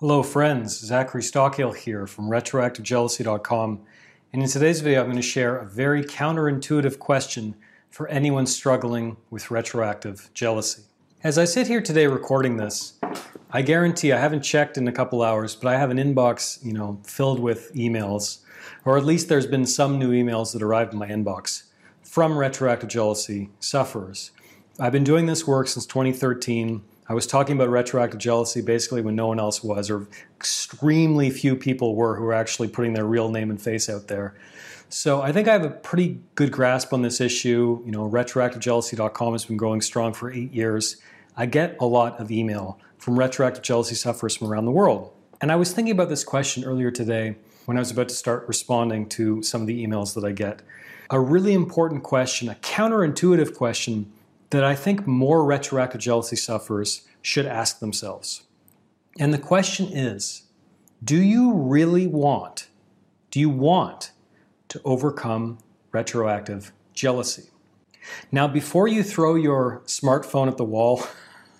Hello, friends. Zachary Stockill here from RetroactiveJealousy.com. And in today's video, I'm going to share a very counterintuitive question for anyone struggling with retroactive jealousy. As I sit here today recording this, I guarantee I haven't checked in a couple hours, but I have an inbox, you know, filled with emails, or at least there's been some new emails that arrived in my inbox from retroactive jealousy sufferers. I've been doing this work since 2013. I was talking about retroactive jealousy basically when no one else was, or extremely few people were who were actually putting their real name and face out there. So I think I have a pretty good grasp on this issue. You know, retroactivejealousy.com has been growing strong for eight years. I get a lot of email from retroactive jealousy sufferers from around the world. And I was thinking about this question earlier today when I was about to start responding to some of the emails that I get. A really important question, a counterintuitive question that I think more retroactive jealousy sufferers should ask themselves. And the question is do you really want, do you want to overcome retroactive jealousy? Now, before you throw your smartphone at the wall,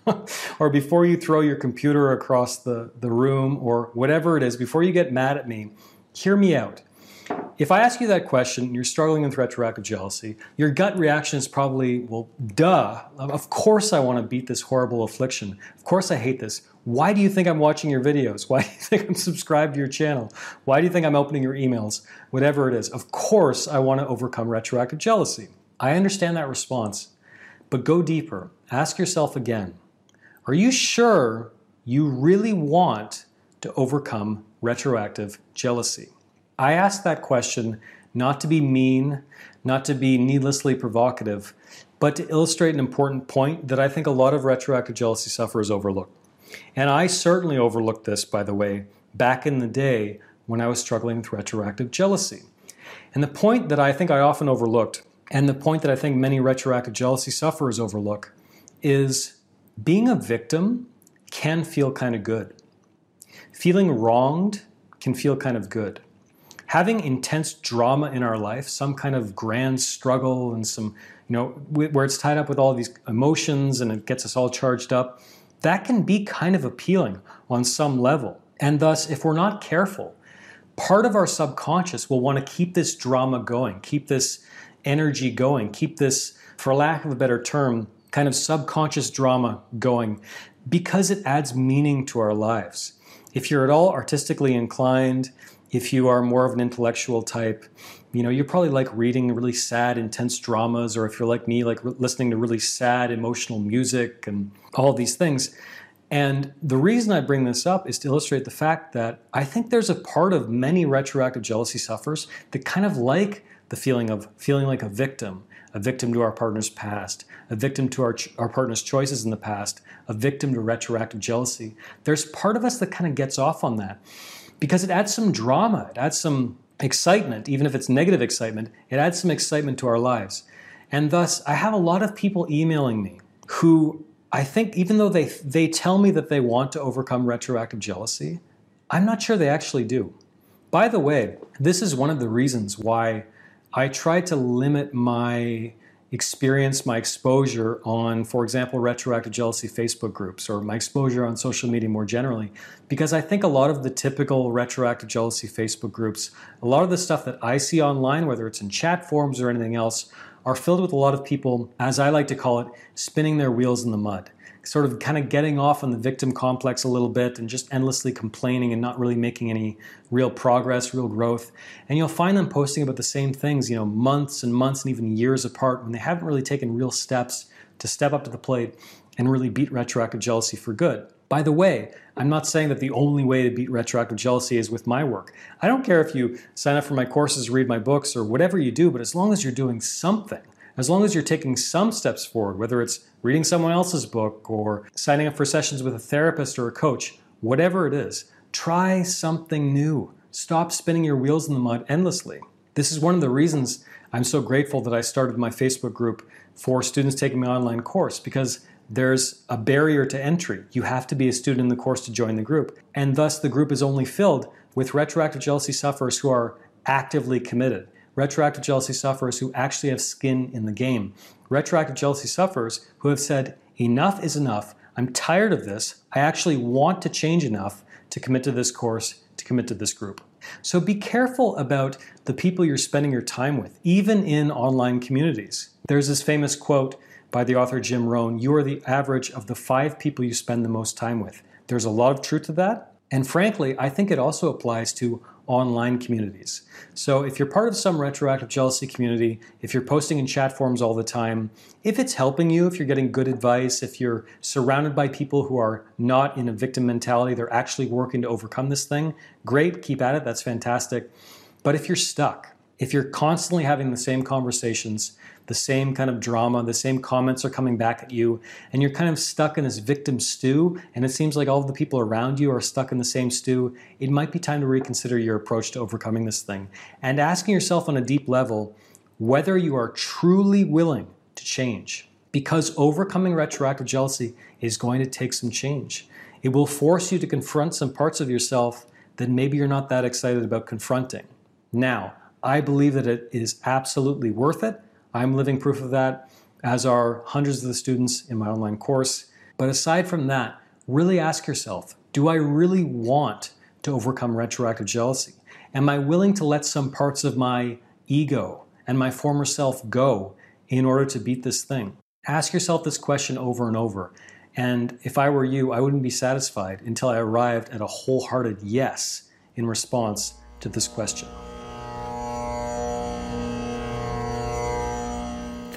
or before you throw your computer across the, the room, or whatever it is, before you get mad at me, hear me out. If I ask you that question you're struggling with retroactive jealousy, your gut reaction is probably, well, duh, of course I want to beat this horrible affliction. Of course I hate this. Why do you think I'm watching your videos? Why do you think I'm subscribed to your channel? Why do you think I'm opening your emails? Whatever it is. Of course I want to overcome retroactive jealousy. I understand that response, but go deeper. Ask yourself again Are you sure you really want to overcome retroactive jealousy? I ask that question not to be mean, not to be needlessly provocative, but to illustrate an important point that I think a lot of retroactive jealousy sufferers overlook. And I certainly overlooked this, by the way, back in the day when I was struggling with retroactive jealousy. And the point that I think I often overlooked, and the point that I think many retroactive jealousy sufferers overlook, is being a victim can feel kind of good. Feeling wronged can feel kind of good having intense drama in our life, some kind of grand struggle and some, you know, where it's tied up with all these emotions and it gets us all charged up, that can be kind of appealing on some level. And thus, if we're not careful, part of our subconscious will want to keep this drama going, keep this energy going, keep this, for lack of a better term, kind of subconscious drama going because it adds meaning to our lives. If you're at all artistically inclined, if you are more of an intellectual type, you know, you're probably like reading really sad, intense dramas, or if you're like me, like re- listening to really sad, emotional music and all these things. And the reason I bring this up is to illustrate the fact that I think there's a part of many retroactive jealousy sufferers that kind of like the feeling of feeling like a victim, a victim to our partner's past, a victim to our, our partner's choices in the past, a victim to retroactive jealousy. There's part of us that kind of gets off on that because it adds some drama, it adds some excitement, even if it's negative excitement, it adds some excitement to our lives. And thus, I have a lot of people emailing me who I think, even though they, they tell me that they want to overcome retroactive jealousy, I'm not sure they actually do. By the way, this is one of the reasons why I try to limit my experience, my exposure on, for example, retroactive jealousy Facebook groups or my exposure on social media more generally. Because I think a lot of the typical retroactive jealousy Facebook groups, a lot of the stuff that I see online, whether it's in chat forums or anything else, are filled with a lot of people, as I like to call it, spinning their wheels in the mud sort of kind of getting off on the victim complex a little bit and just endlessly complaining and not really making any real progress, real growth. And you'll find them posting about the same things, you know, months and months and even years apart when they haven't really taken real steps to step up to the plate and really beat retroactive jealousy for good. By the way, I'm not saying that the only way to beat retroactive jealousy is with my work. I don't care if you sign up for my courses, read my books, or whatever you do, but as long as you're doing something, as long as you're taking some steps forward, whether it's reading someone else's book or signing up for sessions with a therapist or a coach, whatever it is, try something new. Stop spinning your wheels in the mud endlessly. This is one of the reasons I'm so grateful that I started my Facebook group for students taking my online course because there's a barrier to entry. You have to be a student in the course to join the group. And thus, the group is only filled with retroactive jealousy sufferers who are actively committed retroactive jealousy sufferers who actually have skin in the game. Retroactive jealousy sufferers who have said, enough is enough. I'm tired of this. I actually want to change enough to commit to this course, to commit to this group. So be careful about the people you're spending your time with, even in online communities. There's this famous quote by the author Jim Rohn You are the average of the five people you spend the most time with. There's a lot of truth to that. And frankly, I think it also applies to online communities. So if you're part of some retroactive jealousy community, if you're posting in chat forums all the time, if it's helping you, if you're getting good advice, if you're surrounded by people who are not in a victim mentality, they're actually working to overcome this thing, great, keep at it, that's fantastic. But if you're stuck, if you're constantly having the same conversations, the same kind of drama, the same comments are coming back at you, and you're kind of stuck in this victim stew, and it seems like all of the people around you are stuck in the same stew, it might be time to reconsider your approach to overcoming this thing and asking yourself on a deep level whether you are truly willing to change. Because overcoming retroactive jealousy is going to take some change. It will force you to confront some parts of yourself that maybe you're not that excited about confronting. Now, I believe that it is absolutely worth it. I'm living proof of that, as are hundreds of the students in my online course. But aside from that, really ask yourself do I really want to overcome retroactive jealousy? Am I willing to let some parts of my ego and my former self go in order to beat this thing? Ask yourself this question over and over. And if I were you, I wouldn't be satisfied until I arrived at a wholehearted yes in response to this question.